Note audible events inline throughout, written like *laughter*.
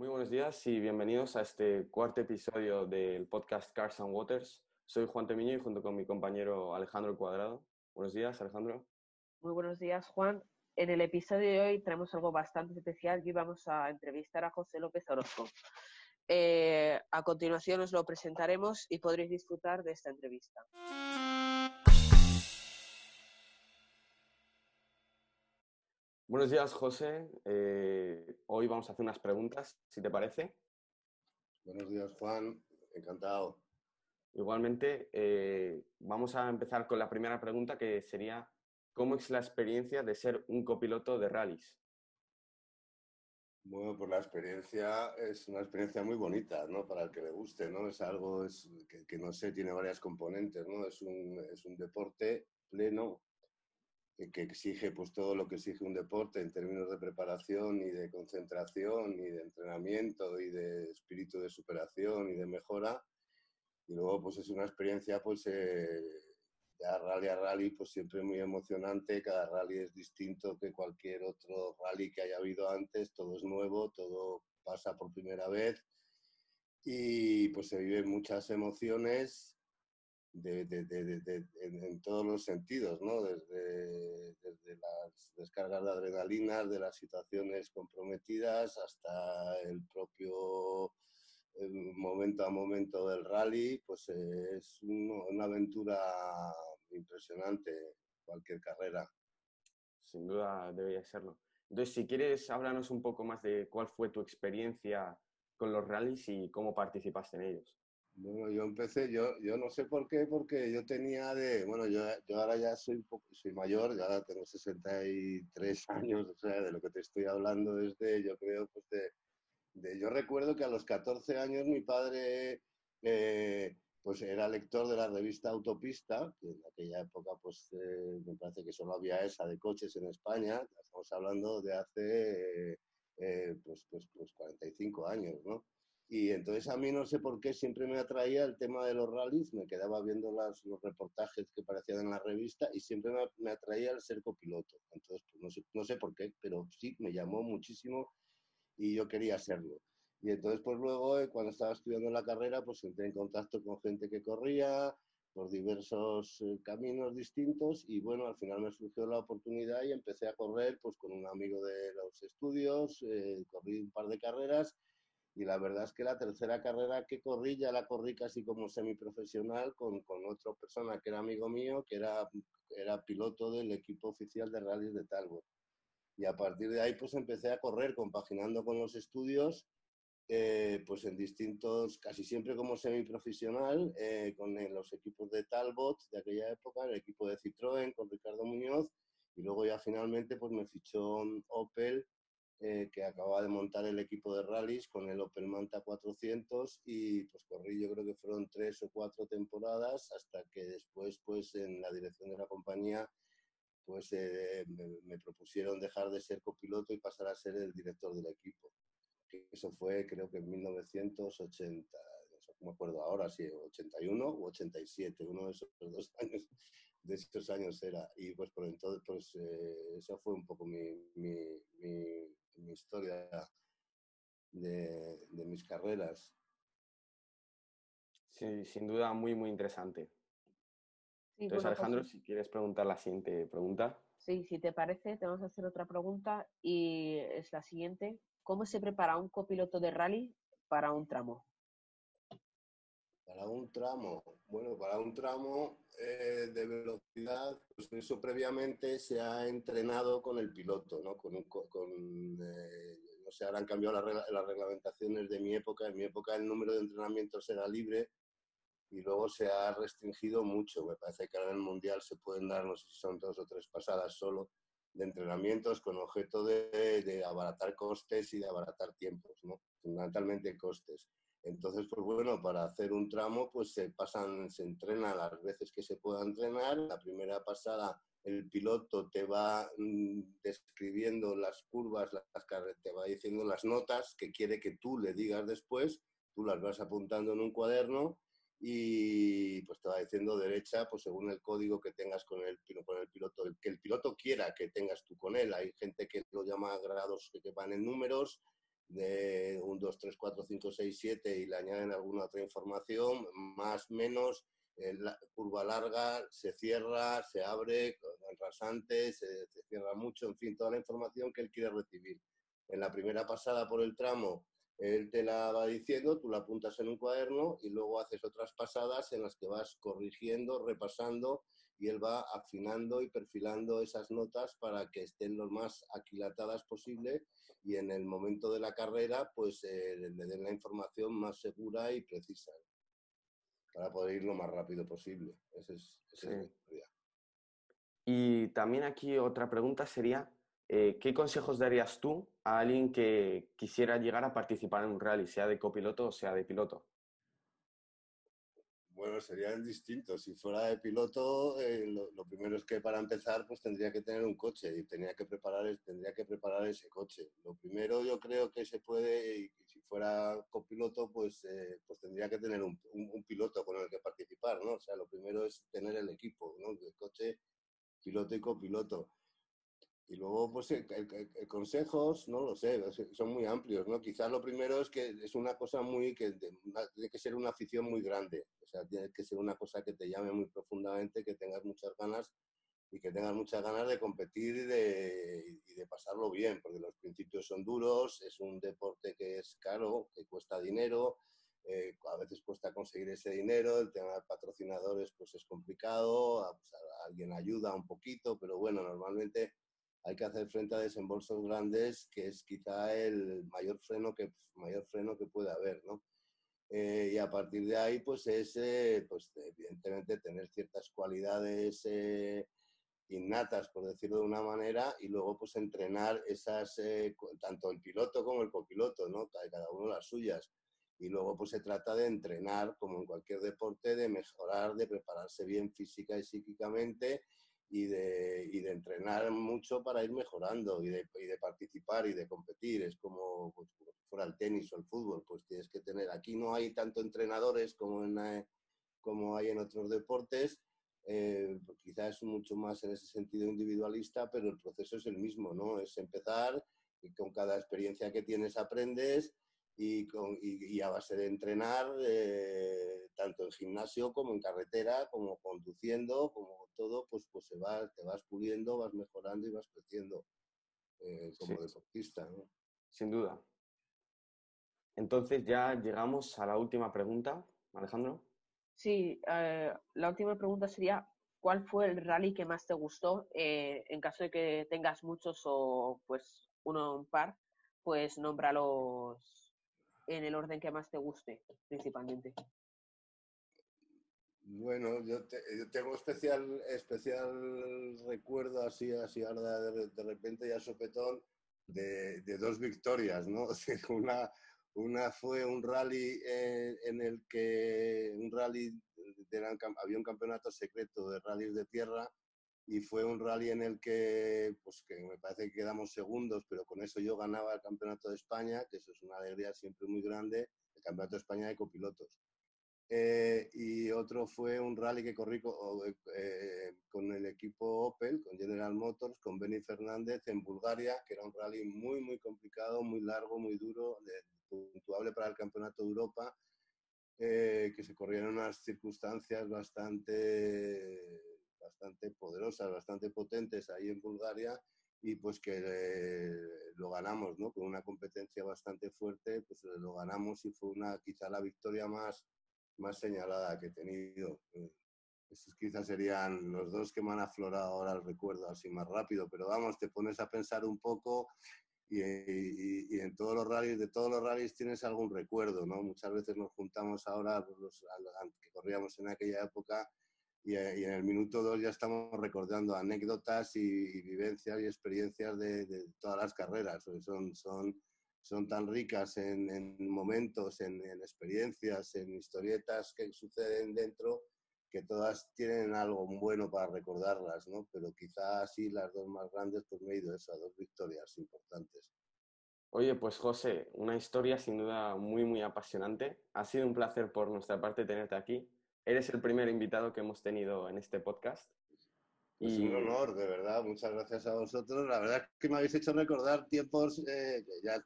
Muy buenos días y bienvenidos a este cuarto episodio del podcast Cars and Waters. Soy Juan Temiño y junto con mi compañero Alejandro Cuadrado. Buenos días, Alejandro. Muy buenos días, Juan. En el episodio de hoy tenemos algo bastante especial y vamos a entrevistar a José López Orozco. Eh, a continuación os lo presentaremos y podréis disfrutar de esta entrevista. Buenos días, José. Eh, hoy vamos a hacer unas preguntas, si te parece. Buenos días, Juan. Encantado. Igualmente, eh, vamos a empezar con la primera pregunta que sería, ¿cómo es la experiencia de ser un copiloto de rallies? Bueno, pues la experiencia es una experiencia muy bonita, ¿no? Para el que le guste, ¿no? Es algo que, no sé, tiene varias componentes, ¿no? Es un, es un deporte pleno que exige pues todo lo que exige un deporte en términos de preparación y de concentración y de entrenamiento y de espíritu de superación y de mejora. Y luego pues es una experiencia pues eh, rally a rally pues siempre muy emocionante, cada rally es distinto que cualquier otro rally que haya habido antes, todo es nuevo, todo pasa por primera vez. Y pues se viven muchas emociones de, de, de, en, todos los sentidos, ¿no? Desde, desde, las descargas de adrenalina, de las situaciones comprometidas, hasta el propio momento a momento del rally, pues es una aventura impresionante cualquier carrera. Sin duda debería serlo. Entonces, si quieres, háblanos un poco más de cuál fue tu experiencia con los rallies y cómo participaste en ellos. Bueno, yo empecé, yo, yo no sé por qué, porque yo tenía de, bueno, yo, yo ahora ya soy, soy mayor, ya tengo 63 años, o sea, de lo que te estoy hablando desde, yo creo, pues de, yo recuerdo que a los 14 años mi padre eh, pues era lector de la revista Autopista, que en aquella época pues eh, me parece que solo había esa de coches en España, estamos hablando de hace eh, pues, pues, pues 45 años, ¿no? Y entonces a mí no sé por qué siempre me atraía el tema de los rallies, me quedaba viendo las, los reportajes que aparecían en la revista y siempre me, me atraía el ser copiloto. Entonces, pues no sé, no sé por qué, pero sí me llamó muchísimo y yo quería serlo. Y entonces, pues luego, eh, cuando estaba estudiando la carrera, pues entré en contacto con gente que corría por diversos eh, caminos distintos y bueno, al final me surgió la oportunidad y empecé a correr pues con un amigo de los estudios, eh, corrí un par de carreras y la verdad es que la tercera carrera que corrí ya la corrí casi como semiprofesional con, con otra persona que era amigo mío, que era, era piloto del equipo oficial de rallies de Talbot. Y a partir de ahí pues empecé a correr compaginando con los estudios, eh, pues en distintos, casi siempre como semiprofesional, eh, con los equipos de Talbot de aquella época, el equipo de Citroën con Ricardo Muñoz, y luego ya finalmente pues me fichó Opel, eh, que acababa de montar el equipo de rallies con el Opel Manta 400 y pues corrí yo creo que fueron tres o cuatro temporadas hasta que después pues en la dirección de la compañía pues eh, me, propusieron dejar de ser copiloto y pasar a ser el director del equipo. Eso fue creo que en 1980, no me acuerdo ahora, si 81 u 87, uno de esos dos *laughs* años, de esos años era. Y pues por entonces, pues eh, esa fue un poco mi, mi, mi, historia de, de mis carreras. Sí, sin duda muy, muy interesante. Entonces, Alejandro, si quieres preguntar la siguiente pregunta. Sí, si te parece, te vamos a hacer otra pregunta y es la siguiente. ¿Cómo se prepara un copiloto de rally para un tramo? Para un tramo, bueno, para un tramo eh, de velocidad, pues eso previamente se ha entrenado con el piloto, ¿no? Con, con eh, no sé, ahora han cambiado las reglamentaciones de mi época. En mi época el número de entrenamientos era libre y luego se ha restringido mucho. Me parece que ahora en el Mundial se pueden dar, no sé si son dos o tres pasadas solo, de entrenamientos con objeto de, abaratar costes y de abaratar tiempos, ¿no? fundamentalmente costes. Entonces, pues bueno, para hacer un tramo, pues se pasan, se entrena las veces que se pueda entrenar. La primera pasada, el piloto te va mm, describiendo las curvas, las, te va diciendo las notas que quiere que tú le digas después, tú las vas apuntando en un cuaderno y pues te va diciendo derecha, pues según el código que tengas con el, con el piloto, que el piloto quiera que tengas tú con él. Hay gente que lo llama grados que van en números de un 2, 3, 4, 5, 6, 7 y le añaden alguna otra información, más, menos, la curva larga, se cierra, se abre, rasante, se, se cierra mucho, en fin, toda la información que él quiere recibir. En la primera pasada por el tramo, él te la va diciendo, tú la apuntas en un cuaderno y luego haces otras pasadas en las que vas corrigiendo, repasando y él va afinando y perfilando esas notas para que estén lo más aquilatadas posible y en el momento de la carrera pues eh, le den la información más segura y precisa para poder ir lo más rápido posible. Ese es, ese y también aquí otra pregunta sería, eh, ¿qué consejos darías tú a alguien que quisiera llegar a participar en un rally, sea de copiloto o sea de piloto? Bueno, serían distintos. Si fuera de piloto, eh, lo, primero es que para empezar, pues tendría que tener un coche y tenía que preparar, tendría que preparar ese coche. Lo primero yo creo que se puede, y si fuera copiloto, pues, eh, pues tendría que tener un, piloto con el que participar, ¿no? O sea, lo primero es tener el equipo, ¿no? El coche, piloto y copiloto. Y luego, pues, consejos, no lo sé, son muy amplios, ¿no? Quizás lo primero es que es una cosa muy, que tiene que ser una afición muy grande, o sea, tiene que ser una cosa que te llame muy profundamente, que tengas muchas ganas y que tengas muchas ganas de competir y de, y de pasarlo bien, porque los principios son duros, es un deporte que es caro, que cuesta dinero, eh, a veces cuesta conseguir ese dinero, el tema de patrocinadores pues es complicado, pues, alguien ayuda un poquito, pero bueno, normalmente hay que hacer frente a desembolsos grandes, que es quizá el mayor freno que, mayor freno que puede haber, ¿no? Eh, y a partir de ahí, pues es, eh, pues evidentemente, tener ciertas cualidades eh, innatas, por decirlo de una manera, y luego pues entrenar esas, tanto el piloto como el copiloto, ¿no? Cada uno las suyas. Y luego pues se trata de entrenar, como en cualquier deporte, de mejorar, de prepararse bien física y psíquicamente y de, y de entrenar mucho para ir mejorando y de, y de participar y de competir. Es como, pues, si fuera el tenis o el fútbol, pues tienes que tener, aquí no hay tanto entrenadores como, en, eh, como hay en otros deportes, eh, pues quizás mucho más en ese sentido individualista, pero el proceso es el mismo, ¿no? Es empezar y con cada experiencia que tienes aprendes y, con, y, a base de entrenar, eh, gimnasio como en carretera, como conduciendo, como todo, pues, pues se va, te vas puliendo, vas mejorando y vas creciendo eh, como deportista. Sin duda. Entonces ya llegamos a la última pregunta, Alejandro. Sí, eh, la última pregunta sería, ¿cuál fue el rally que más te gustó? en caso de que tengas muchos o pues uno o un par, pues nómbralos en el orden que más te guste, principalmente. Bueno, yo, tengo especial, especial recuerdo así, así ahora de, repente ya sopetón de, de, dos victorias, ¿no? *laughs* una, una fue un rally en, el que, un rally, había un campeonato secreto de rallies de tierra y fue un rally en el que, pues que me parece que quedamos segundos, pero con eso yo ganaba el Campeonato de España, que eso es una alegría siempre muy grande, el Campeonato de España de copilotos. Eh, y otro fue un rally que corrí eh, con, el equipo Opel, con General Motors, con Benny Fernández en Bulgaria, que era un rally muy, muy complicado, muy largo, muy duro, puntuable para el Campeonato de Europa, eh, que se corrieron unas circunstancias bastante bastante poderosas, bastante potentes ahí en Bulgaria y pues que eh, lo ganamos, ¿no? Con una competencia bastante fuerte, pues eh, lo ganamos y fue una quizá la victoria más, más señalada que he tenido. Eh, esos quizás serían los dos que me han aflorado ahora el recuerdo así más rápido, pero vamos, te pones a pensar un poco y, y, en todos los rallies, de todos los rallies tienes algún recuerdo, ¿no? Muchas veces nos juntamos ahora, pues, los, que corríamos en aquella época, eh, y, en el minuto dos ya estamos recordando anécdotas y, vivencias y experiencias de, todas las carreras. Son, son, son tan ricas en, momentos, en, experiencias, en historietas que suceden dentro, que todas tienen algo bueno para recordarlas, ¿no? Pero quizás sí las dos más grandes, pues me he ido eso, a dos victorias importantes. Oye, pues José, una historia sin duda muy, muy apasionante. Ha sido un placer por nuestra parte tenerte aquí Eres el primer invitado que hemos tenido en este podcast. Es un honor, de verdad. Muchas gracias a vosotros. La verdad es que me habéis hecho recordar tiempos eh, que ya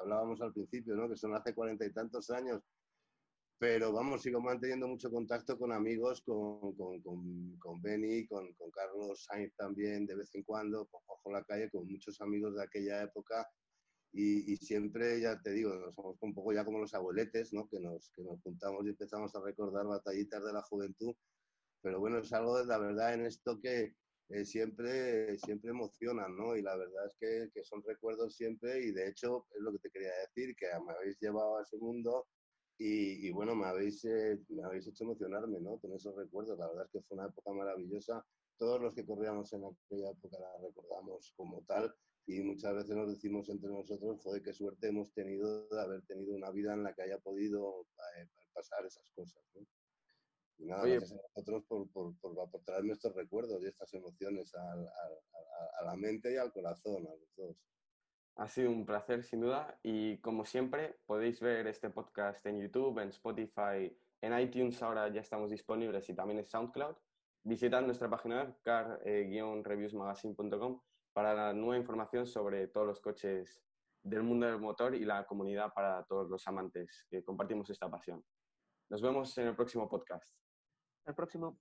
hablábamos al principio, ¿no? que son hace cuarenta y tantos años. Pero vamos, sigo manteniendo mucho contacto con amigos, con, con, con, con Benny, con, con, Carlos Sainz también, de vez en cuando, con Ojo la Calle, con muchos amigos de aquella época. Y, y, siempre, ya te digo, somos un poco ya como los abueletes, ¿no? que, nos, que nos juntamos y empezamos a recordar batallitas de la juventud pero bueno, es algo, de la verdad, en esto que eh, siempre, siempre emocionan, ¿no? Y la verdad es que, que, son recuerdos siempre y de hecho es lo que te quería decir, que me habéis llevado a ese mundo y, y bueno, me habéis, eh, me habéis hecho emocionarme, ¿no? Con esos recuerdos, la verdad es que fue una época maravillosa. Todos los que corríamos en aquella época la recordamos como tal y muchas veces nos decimos entre nosotros, joder, qué suerte hemos tenido de haber tenido una vida en la que haya podido eh, pasar esas cosas, ¿no? Y nada, Oye, por, por, por, por, recuerdos y estas emociones a, la mente y al corazón, a los dos. Ha sido un placer, sin duda. Y como siempre, podéis ver este podcast en YouTube, en Spotify, en iTunes. Ahora ya estamos disponibles y también en SoundCloud. Visitad nuestra página web, car-reviewsmagazine.com, para la nueva información sobre todos los coches del mundo del motor y la comunidad para todos los amantes que compartimos esta pasión. Nos vemos en el próximo podcast. El próximo.